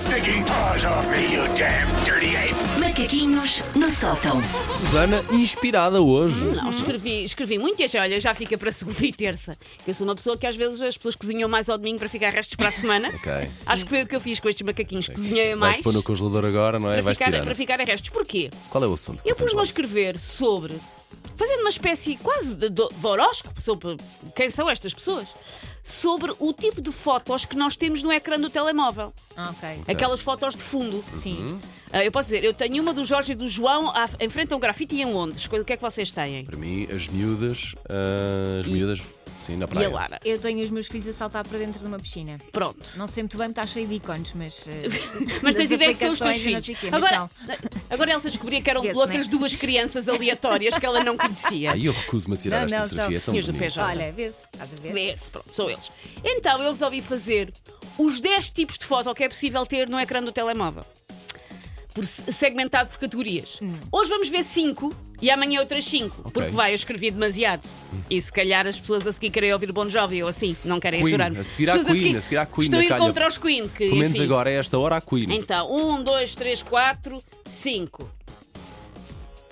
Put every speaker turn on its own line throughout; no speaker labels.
stinking paws off me, you damn dirty ape!
Macaquinhos no sótão.
Susana, inspirada hoje.
Não, escrevi, escrevi muito e achei, olha, já fica para segunda e terça. Eu sou uma pessoa que às vezes as pessoas cozinham mais ao domingo para ficar restos para a semana.
Ok.
Acho que foi o que eu fiz com estes macaquinhos. Cozinhei
Vais
mais
pôr no congelador agora, não é?
para,
Vais
ficar,
tirar.
para ficar a restos. Porquê?
Qual é o assunto?
Eu pus-me a escrever sobre, fazendo uma espécie quase de, de, de horóscopo sobre quem são estas pessoas, sobre o tipo de fotos que nós temos no ecrã do telemóvel.
Ah, ok.
Aquelas fotos de fundo.
Sim.
Ah, eu posso dizer, eu tenho uma do Jorge e do João à, em frente a um grafite em Londres. O que é que vocês têm?
Para mim, as miúdas. ah, as miúdas, sim, na
E
praia.
a Lara?
Eu tenho os meus filhos a saltar para dentro de uma piscina.
Pronto.
Não sei muito bem, está cheio de ícones, mas. eh,
Mas
das
tens ideia que são os teus
aplicações e não
filhos.
sei quê, mas
Agora, agora Elsa descobria que eram
Vê-se,
outras
né?
duas crianças aleatórias que ela não conhecia.
Aí eu recuso-me a tirar
Não,
esta
não,
fotografia.
são
É
senhores do. PJ.
Olha, vê-se. Estás a ver?
Vê-se, pronto, são eles. Então eu resolvi fazer os 10 tipos de foto que é possível ter no ecrã do telemóvel. Por, segmentado por categorias. Hoje vamos ver 5 e amanhã outras 5. Porque vai, eu escrevi demasiado. E se calhar as pessoas a seguir querem ouvir Bon Jovi ou assim, não querem
Queen,
adorar.
a seguir à Queen, a seguir à Queen,
Estou a ir
calha.
contra os Queen. Que,
Pelo menos
enfim,
agora, a esta hora, a Queen.
Então, 1, 2, 3, 4, 5.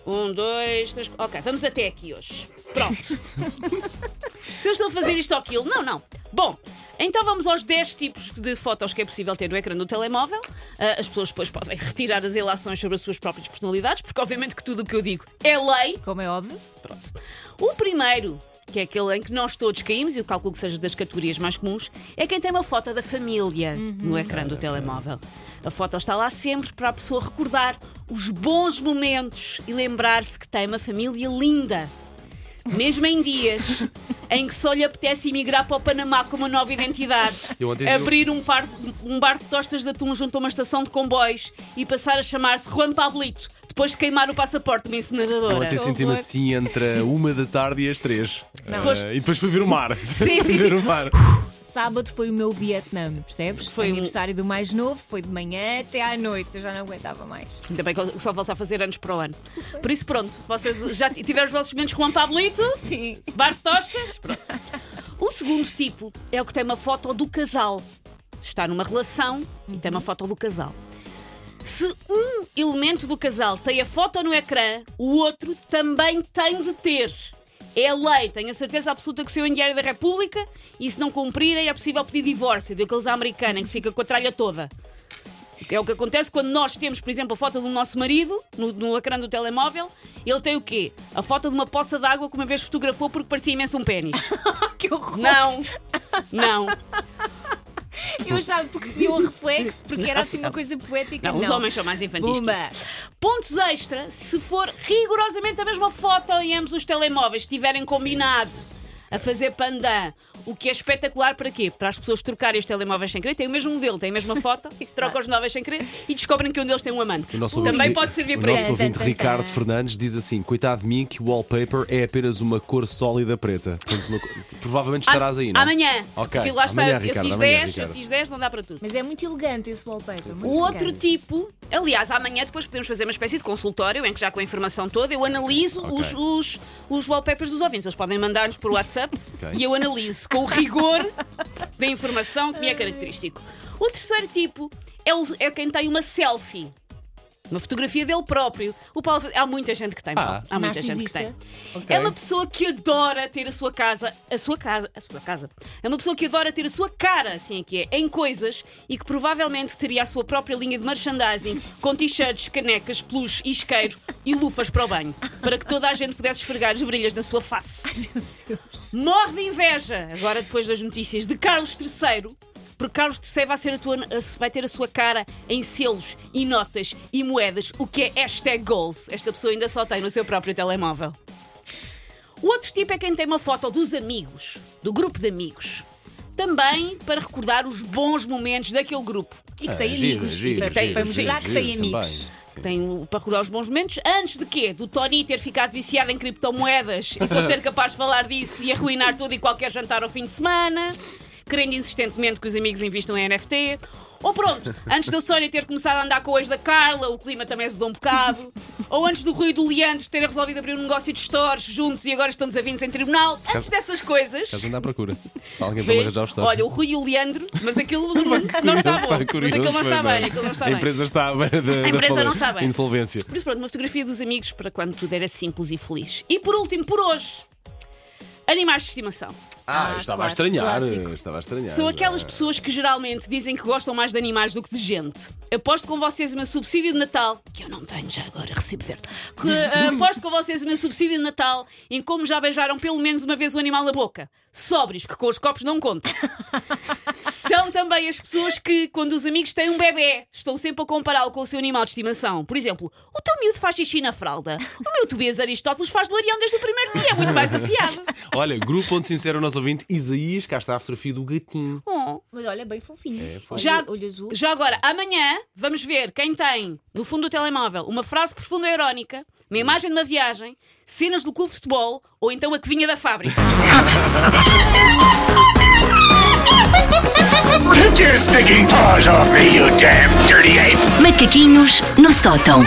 1, 2, 3, Ok, vamos até aqui hoje. Pronto. Se eu estou a fazer isto ou aquilo. Não, não. Bom, então vamos aos 10 tipos de fotos que é possível ter no ecrã do telemóvel. Ah, as pessoas depois podem retirar as ilações sobre as suas próprias personalidades, porque obviamente que tudo o que eu digo é lei.
Como é óbvio.
Pronto. O primeiro, que é aquele em que nós todos caímos, e eu calculo que seja das categorias mais comuns, é quem tem uma foto da família no ecrã do telemóvel. A foto está lá sempre para a pessoa recordar os bons momentos e lembrar-se que tem uma família linda. Mesmo em dias em que só lhe apetece emigrar para o Panamá com uma nova identidade,
Eu ontem-
abrir um, par, um bar de tostas de atum junto a uma estação de comboios e passar a chamar-se Juan Pablito, depois de queimar o passaporte de uma incineradora.
Ontem senti-me assim entre a uma da tarde e as três.
Não.
Foste-
e depois fui ver o mar.
Sim, sim,
ver o mar.
Sábado foi o meu Vietnã, percebes?
Foi um-
Aniversário do mais novo, foi de manhã até à noite. Eu já não aguentava mais.
Ainda bem que só volto a fazer anos para o ano. Por isso, pronto, vocês já tiveram os vossos momentos Juan Pablito?
Sim.
Bar de tostas? Pronto. O segundo tipo é o que tem uma foto do casal. Está numa relação e tem uma foto do casal. Se um elemento do casal tem a foto no ecrã, o outro também tem de ter. É a lei, tenho a certeza absoluta que saiu em Diário da República e se não cumprirem é possível pedir divórcio daqueles americanos em que fica com a tralha toda. É o que acontece quando nós temos, por exemplo, a foto do nosso marido no, no ecrã do telemóvel. Ele tem o quê? A foto de uma poça d'água que uma vez fotografou porque parecia imenso um pênis.
que horror!
Não, não.
Eu já percebi o reflexo, porque era assim uma coisa poética.
Não, os homens são mais infantis. que isso. Pontos extra se for rigorosamente a mesma foto em ambos os telemóveis estiverem combinado a fazer pandan. O que é espetacular para quê? Para as pessoas trocarem os telemóveis sem querer. Tem o mesmo modelo, tem a mesma foto, trocam os móveis sem querer e descobrem que um deles tem um amante.
O nosso
Também
ouvinte-
pode servir
o
para
nosso
isso.
ouvinte
Tan, tan, tan.
Ricardo Fernandes diz assim: Coitado de mim, que o wallpaper é apenas uma cor sólida preta. Portanto, provavelmente estarás aí, não?
Amanhã.
Ok.
Porque lá está,
Amanhã,
eu
Ricardo,
fiz
amanhã,
10, eu
Ricardo.
fiz 10, não dá para tudo.
Mas é muito elegante esse wallpaper.
O outro
elegante.
tipo, aliás, amanhã depois podemos fazer uma espécie de consultório em que já com a informação toda eu analiso
Ok.
os, os, os wallpapers dos ouvintes. Eles podem mandar-nos por WhatsApp
Ok.
e eu analiso com o rigor da informação que me é característico. O terceiro tipo é, o- é quem tem uma selfie. Uma fotografia dele próprio. O Paulo, há muita gente que tem, Paulo.
Ah.
Há muita gente que tem.
Ok.
É uma pessoa que adora ter a sua casa, a sua casa, a sua casa. É uma pessoa que adora ter a sua cara, assim é que é, em coisas e que provavelmente teria a sua própria linha de merchandising com t-shirts, canecas, peluche, isqueiro e lufas para o banho, para que toda a gente pudesse esfregar as brilhas na sua face. Morre de inveja, agora depois das notícias, de Carlos III. Porque Carlos III vai, ser a tua- vai ter a sua cara em selos e notas e moedas, o que é hashtag goals. Esta pessoa ainda só tem no seu próprio telemóvel. O outro tipo é quem tem uma foto dos amigos, do grupo de amigos. Também para recordar os bons momentos daquele grupo.
E que tem
Ah, giro,
amigos.
giro,
e para,
giro,
para
giro,
mostrar que
giro
tem amigos.
Sim.
Tem o- para recordar os bons momentos. Antes de quê? Do Tony ter ficado viciado em criptomoedas e só ser capaz de falar disso e arruinar tudo e qualquer jantar ao fim de semana. Querendo insistentemente que os amigos invistam em NFT. Ou pronto, antes da Sónia ter começado a andar com o ex da Carla, o clima também azedou um bocado. Ou antes do Rui e do Leandro terem resolvido abrir um negócio de stores juntos e agora estão desavindos em tribunal. Antes dessas coisas.
Estás a andar à procura. Para alguém para me arranjar os stores.
Olha, o Rui e o Leandro, mas aquilo não está bom. Mas
curioso,
aquilo não está bem, aquilo não está
A
bem.
empresa está à beira da, da
empresa não está bem.
Insolvência.
Por isso, pronto, uma fotografia dos amigos para quando tudo era simples e feliz. E por último, por hoje, animais de estimação.
Ah,
Ah,
estava
claro,
a estranhar.
clássico.
Estava a estranhar.
São aquelas
já.
pessoas que geralmente dizem que gostam mais de animais do que de gente. Aposto com vocês o meu subsídio de Natal, que eu não tenho já agora, recibo verde. Que, eh, aposto com vocês o meu subsídio de Natal em como já beijaram pelo menos uma vez o animal na boca. Sóbrios, que com os copos não contam. São também as pessoas que, quando os amigos têm um bebê, estão sempre a compará-lo com o seu animal de estimação. Por exemplo, o teu miúdo faz xixi na fralda. O meu Tobias Aristóteles faz do Arião desde o primeiro dia, é muito mais aciado.
Olha, grupo onde sincero o nosso ouvinte, Isaías, cá está a fotografia do gatinho.
Oh.
Mas olha, bem fofinho.
É, foi.
Olho-
Já,
olho azul.
já agora, amanhã, vamos ver quem tem no fundo do telemóvel uma frase profunda e irónica, uma imagem de uma viagem, cenas do clube de futebol ou então a que vinha da fábrica.
Your stinking paws off me, you damn dirty ape!
Macaquinhos no sótão.